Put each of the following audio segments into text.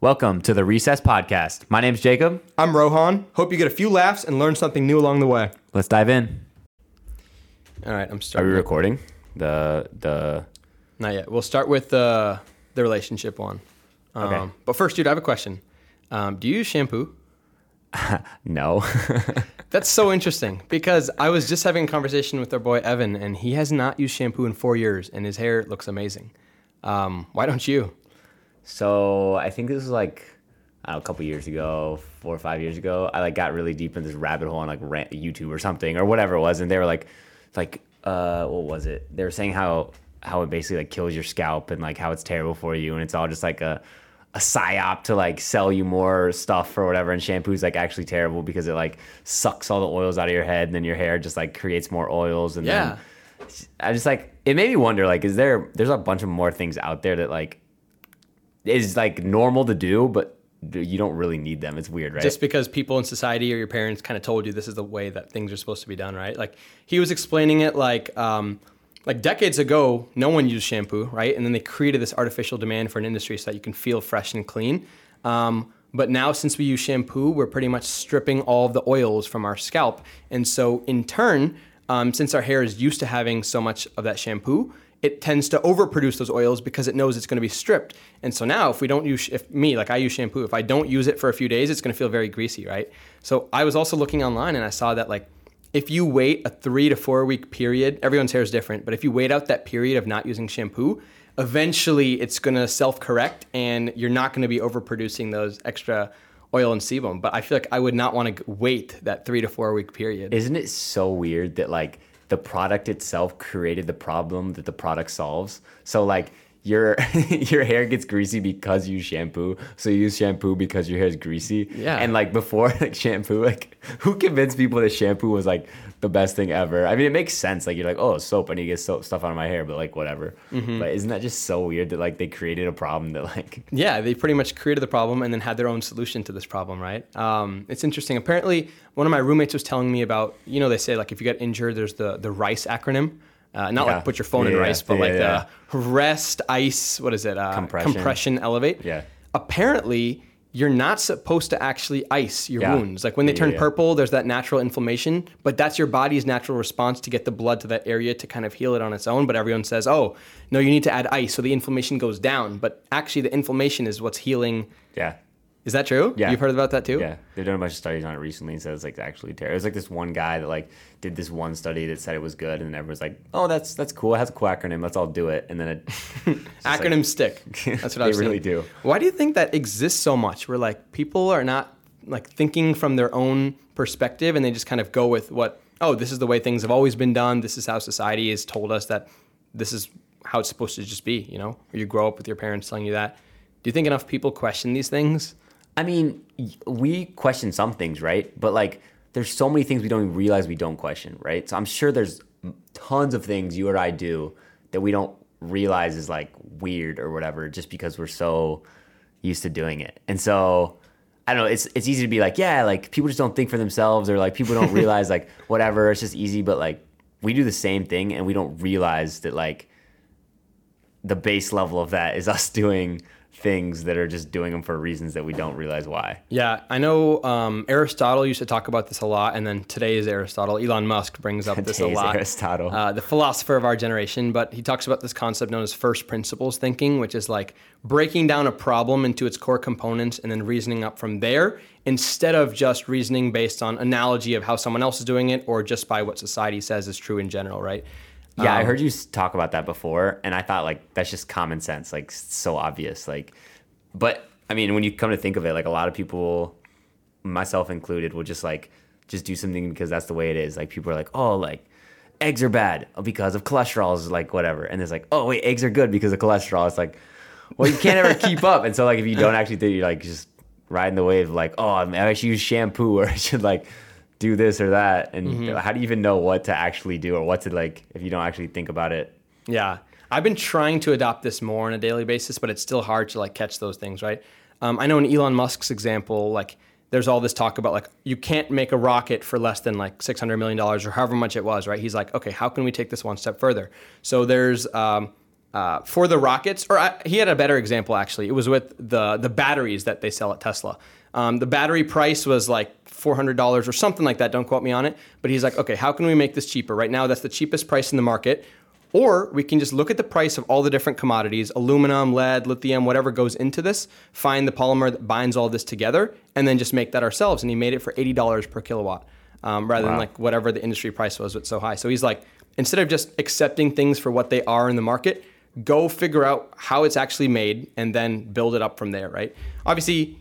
Welcome to the Recess Podcast. My name's Jacob. I'm Rohan. Hope you get a few laughs and learn something new along the way. Let's dive in. All right, I'm starting. Are we recording? The the Not yet. We'll start with the the relationship one. Um, Okay. But first, dude, I have a question. Um, do you use shampoo? no. That's so interesting because I was just having a conversation with our boy Evan, and he has not used shampoo in four years, and his hair looks amazing. Um, why don't you? So I think this was like I don't know, a couple years ago, four or five years ago. I like got really deep in this rabbit hole on like rant, YouTube or something or whatever it was, and they were like, like uh, what was it? They were saying how how it basically like kills your scalp and like how it's terrible for you, and it's all just like a a psyop to like sell you more stuff or whatever. And shampoo's like actually terrible because it like sucks all the oils out of your head, and then your hair just like creates more oils, and Yeah. then I just like it made me wonder like is there there's a bunch of more things out there that like is like normal to do but you don't really need them. It's weird, right? just because people in society or your parents kind of told you this is the way that things are supposed to be done, right? Like he was explaining it like um, like decades ago, no one used shampoo, right? And then they created this artificial demand for an industry so that you can feel fresh and clean. Um, but now, since we use shampoo, we're pretty much stripping all of the oils from our scalp, and so in turn, um, since our hair is used to having so much of that shampoo, it tends to overproduce those oils because it knows it's going to be stripped. And so now, if we don't use, if me, like I use shampoo, if I don't use it for a few days, it's going to feel very greasy, right? So I was also looking online and I saw that like if you wait a three to four week period, everyone's hair is different, but if you wait out that period of not using shampoo, eventually it's going to self correct and you're not going to be overproducing those extra oil and sebum. But I feel like I would not want to wait that three to four week period. Isn't it so weird that like the product itself created the problem that the product solves? So like your your hair gets greasy because you shampoo, so you use shampoo because your hair is greasy. Yeah. And like before like shampoo, like who convinced people that shampoo was like the best thing ever? I mean, it makes sense. Like you're like, oh, soap, I need to get soap stuff out of my hair, but like whatever. Mm-hmm. But isn't that just so weird that like they created a problem that like Yeah, they pretty much created the problem and then had their own solution to this problem, right? Um, it's interesting. Apparently, one of my roommates was telling me about, you know, they say like if you get injured, there's the the RICE acronym. Uh, not Yeah. like put your phone in Yeah, rice, but yeah, like the rest, ice, what is it? Uh, Compression. elevate. Yeah. Apparently, you're not supposed to actually ice your wounds. Like when they turn purple, there's that natural inflammation, but that's your body's natural response to get the blood to that area to kind of heal it on its own. But everyone says, oh, no, you need to add ice so the inflammation goes down. But actually, the inflammation is what's healing. yeah. Is that true? Yeah. You've heard about that too? Yeah, they've done a bunch of studies on it recently and said it's like actually terrible. It was like this one guy that like did this one study that said it was good, and then everyone's like, "Oh, that's that's cool. It has a cool acronym. Let's all do it." And then it just like- Acronyms stick. That's what I really do. Why do you think that exists so much? Where like people are not like thinking from their own perspective and they just kind of go with what, oh, this is the way things have always been done. This is how society has told us that this is how it's supposed to just be, you know? Or you grow up with your parents telling you that. Do you think enough people question these things? I mean, we question some things, right? But like, there's so many things we don't even realize we don't question, right? So I'm sure there's tons of things you or I do that we don't realize is like weird or whatever, just because we're so used to doing it. And so I don't know. It's it's easy to be like, yeah, like people just don't think for themselves, or like people don't realize like whatever. It's just easy, but like we do the same thing, and we don't realize that like the base level of that is us doing things that are just doing them for reasons that we don't realize why. Yeah, I know um, Aristotle used to talk about this a lot, and then today's Aristotle, Elon Musk brings up this a lot. Aristotle. uh, the philosopher of our generation, but he talks about this concept known as first principles thinking, which is like breaking down a problem into its core components and then reasoning up from there instead of just reasoning based on analogy of how someone else is doing it or just by what society says is true in general, right? Yeah, Um, I heard you talk about that before, and I thought like that's just common sense, like so obvious. Like, but I mean, when you come to think of it, like a lot of people, myself included, will just like just do something because that's the way it is. Like people are like, oh, like eggs are bad because of cholesterol, is like whatever, and it's like, oh wait, eggs are good because of cholesterol. It's like, well, you can't ever keep up, and so like if you don't actually do, you're like just riding the wave, like, oh, I should use shampoo or I should like do this or that, and Mm-hmm. how do you even know what to actually do or what to like if you don't actually think about it? Yeah. I've been trying to adopt this more on a daily basis, but it's still hard to like catch those things, right? Um, I know in Elon Musk's example, like there's all this talk about like you can't make a rocket for less than like 600 million dollars or however much it was, right? He's like, okay, how can we take this one step further? So there's um, uh, for the rockets, or I, he had a better example actually. It was with the the batteries that they sell at Tesla. Um, the battery price was like four hundred dollars or something like that. Don't quote me on it. But he's like, okay, how can we make this cheaper? Right now, that's the cheapest price in the market. Or we can just look at the price of all the different commodities, aluminum, lead, lithium, whatever goes into this, find the polymer that binds all this together, and then just make that ourselves. And he made it for $80 per kilowatt um, rather wow. than like whatever the industry price was, it's so high. So he's like, instead of just accepting things for what they are in the market, go figure out how it's actually made and then build it up from there, right? Obviously,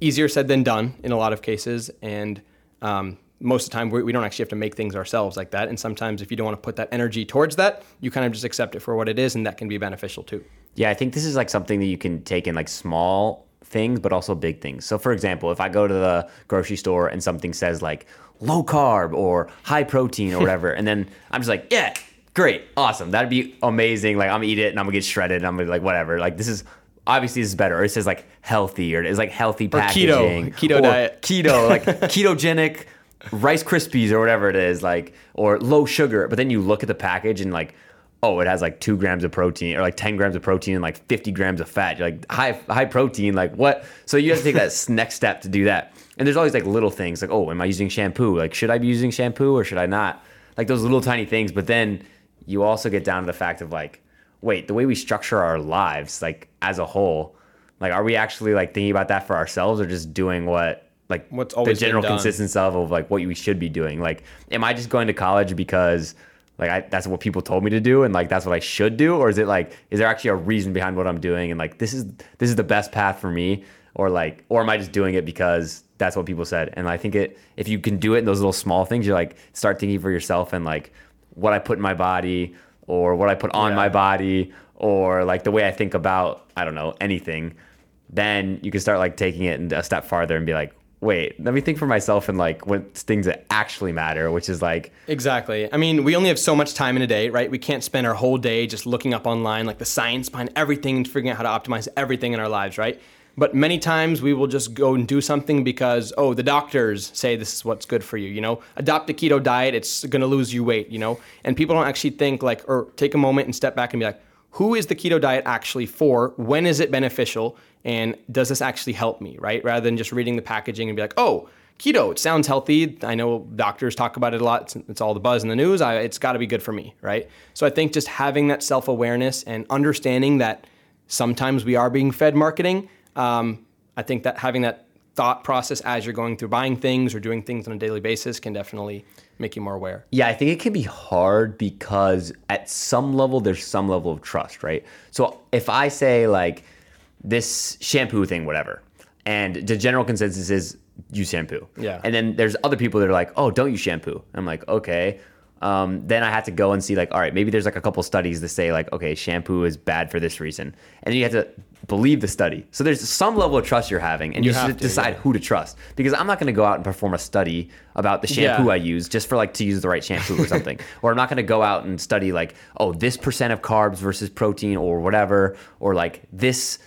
easier said than done in a lot of cases. And um, most of the time we, we, don't actually have to make things ourselves like that. And sometimes if you don't want to put that energy towards that, you kind of just accept it for what it is, and that can be beneficial too. Yeah, I think this is like something that you can take in like small things, but also big things. So, for example, if I go to the grocery store and something says like low carb or high protein or whatever, and then I'm just like, yeah, great, awesome, that'd be amazing. Like I'm gonna eat it and I'm gonna get shredded. And I'm gonna be like whatever. Like this is obviously this is better. Or it says like healthy or it's like healthy packaging. Or keto, keto or diet, keto, like ketogenic Rice Krispies or whatever it is, like or low sugar. But then you look at the package and like, oh, it has like two grams of protein or like ten grams of protein and like fifty grams of fat. You're like high high protein, like what? So you have to take that next step to do that. And there's always like little things like, oh, am I using shampoo? Like, should I be using shampoo or should I not? Like those little tiny things. But then you also get down to the fact of like, wait, the way we structure our lives, like as a whole, like are we actually like thinking about that for ourselves or just doing what like what's the general consistency of, of like what we should be doing. Like, am I just going to college because like I, that's what people told me to do and like that's what I should do, or is it like is there actually a reason behind what I'm doing and like this is this is the best path for me, or like or am I just doing it because that's what people said? And I think it if you can do it in those little small things, you like start thinking for yourself and like what I put in my body or what I put on yeah. my body or like the way I think about I don't know anything. Then you can start like taking it a step farther and be like, wait, let me think for myself and like what things that actually matter, which is like Exactly. I mean, we only have so much time in a day, right? We can't spend our whole day just looking up online like the science behind everything and figuring out how to optimize everything in our lives, right? But many times we will just go and do something because, oh, the doctors say this is what's good for you, you know? Adopt a keto diet, it's gonna lose you weight, you know? And people don't actually think like, or take a moment and step back and be like, who is the keto diet actually for? When is it beneficial? And does this actually help me, right? Rather than just reading the packaging and be like, oh, keto, it sounds healthy. I know doctors talk about it a lot. It's, it's all the buzz in the news. I, it's got to be good for me, right? So I think just having that self awareness and understanding that sometimes we are being fed marketing, um, I think that having that thought process as you're going through buying things or doing things on a daily basis can definitely make you more aware. Yeah, I think it can be hard because at some level there's some level of trust, right? So if I say like this shampoo thing, whatever, and the general consensus is use shampoo. Yeah. And then there's other people that are like, oh, don't use shampoo. I'm like, okay. Um, then I have to go and see like, all right, maybe there's like a couple studies that say like, okay, shampoo is bad for this reason, and then you have to believe the study. So there's some level of trust you're having, and you, you have to decide yeah. who to trust. Because I'm not going to go out and perform a study about the shampoo yeah. I use just for like to use the right shampoo or something. or I'm not going to go out and study like, oh, this percent of carbs versus protein or whatever, or like this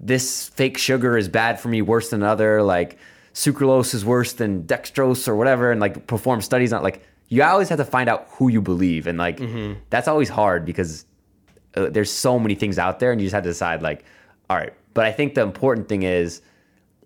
this fake sugar is bad for me worse than other. Like sucralose is worse than dextrose or whatever, and like perform studies on like you always have to find out who you believe, and like mm-hmm. that's always hard because uh, there's so many things out there, and you just have to decide like all right. But I think the important thing is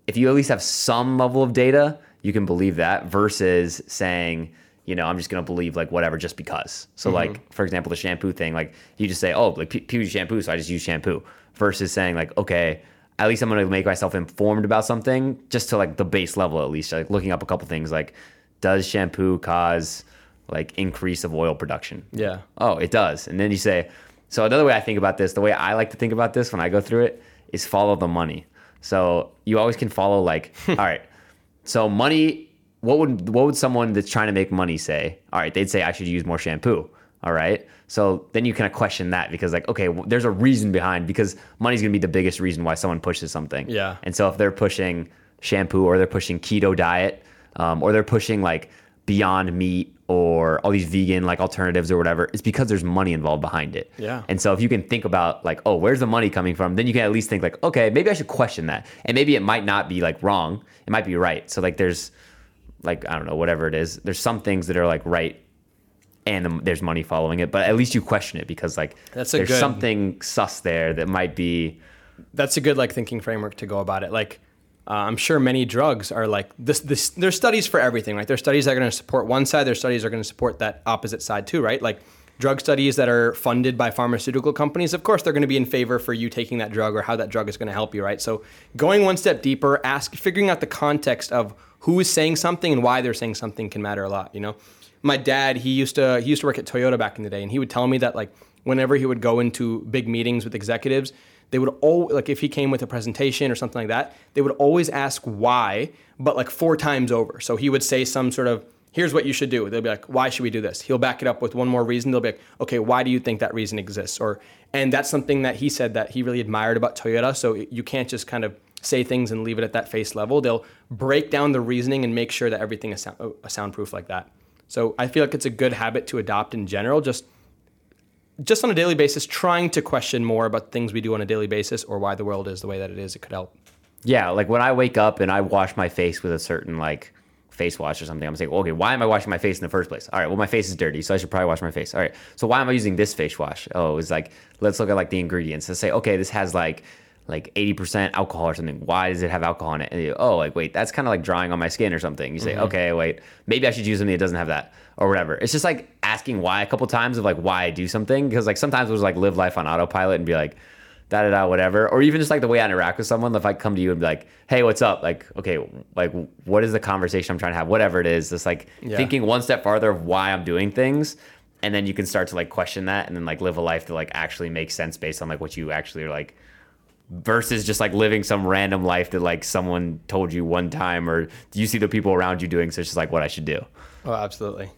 if you at least have some level of data, you can believe that versus saying, you know, I'm just gonna believe like whatever just because. So mm-hmm. like for example, the shampoo thing, like you just say, oh, like people use shampoo, so I just use shampoo. Versus saying like, okay, at least I'm gonna make myself informed about something just to like the base level at least. Like looking up a couple things like, does shampoo cause like increase of oil production? Yeah. Oh, it does. And then you say, so another way I think about this, the way I like to think about this when I go through it is follow the money. So you always can follow like, all right, so money. What would what would someone that's trying to make money say? All right, they'd say I should use more shampoo. All right. So then you kind of question that because like, okay, well, there's a reason behind because money's gonna be the biggest reason why someone pushes something. Yeah. And so if they're pushing shampoo or they're pushing keto diet, um, or they're pushing like Beyond Meat or all these vegan like alternatives or whatever, it's because there's money involved behind it. Yeah. And so if you can think about like, oh, where's the money coming from? Then you can at least think like, okay, maybe I should question that. And maybe it might not be like wrong. It might be right. So like there's like, I don't know, whatever it is. There's some things that are like right and the, there's money following it, but at least you question it because like That's a there's good- something sus there that might be that's a good like thinking framework to go about it. Like uh, I'm sure many drugs are like this. This there's studies for everything, right? There's studies that are going to support one side. There's studies that are going to support that opposite side too, right? Like drug studies that are funded by pharmaceutical companies. Of course, they're going to be in favor for you taking that drug or how that drug is going to help you, right? So going one step deeper, ask, figuring out the context of who is saying something and why they're saying something can matter a lot. You know, my dad he used to he used to work at Toyota back in the day, and he would tell me that like whenever he would go into big meetings with executives they would all like if he came with a presentation or something like that they would always ask why but like four times over. So he would say some sort of here's what you should do. They'll be like why should we do this? He'll back it up with one more reason. They'll be like okay why do you think that reason exists? Or and that's something that he said that he really admired about toyota. So you can't just kind of say things and leave it at that face level. They'll break down the reasoning and make sure that everything is uh, soundproof like that. So i feel like it's a good habit to adopt in general just just on a daily basis, trying to question more about things we do on a daily basis or why the world is the way that it is, it could help. Yeah, like when I wake up and I wash my face with a certain like face wash or something, I'm saying, okay, why am I washing my face in the first place? All right, well, my face is dirty, so I should probably wash my face. All right, so why am I using this face wash? Oh, it's like let's look at like the ingredients. Let's say, okay, this has like like 80% alcohol or something. Why does it have alcohol in it? And you, oh, like wait, that's kind of like drying on my skin or something. You say, mm-hmm. okay, wait, maybe I should use something that doesn't have that or whatever. It's just like asking why a couple times of like why I do something because like sometimes it was like live life on autopilot and be like da da da whatever or even just like the way I interact with someone if I come to you and be like hey what's up like okay like what is the conversation I'm trying to have whatever it is just like Yeah. thinking one step farther of why I'm doing things and then you can start to like question that and then like live a life that like actually makes sense based on like what you actually are like versus just like living some random life that like someone told you one time or you see the people around you doing so it's just like what I should do Oh, absolutely.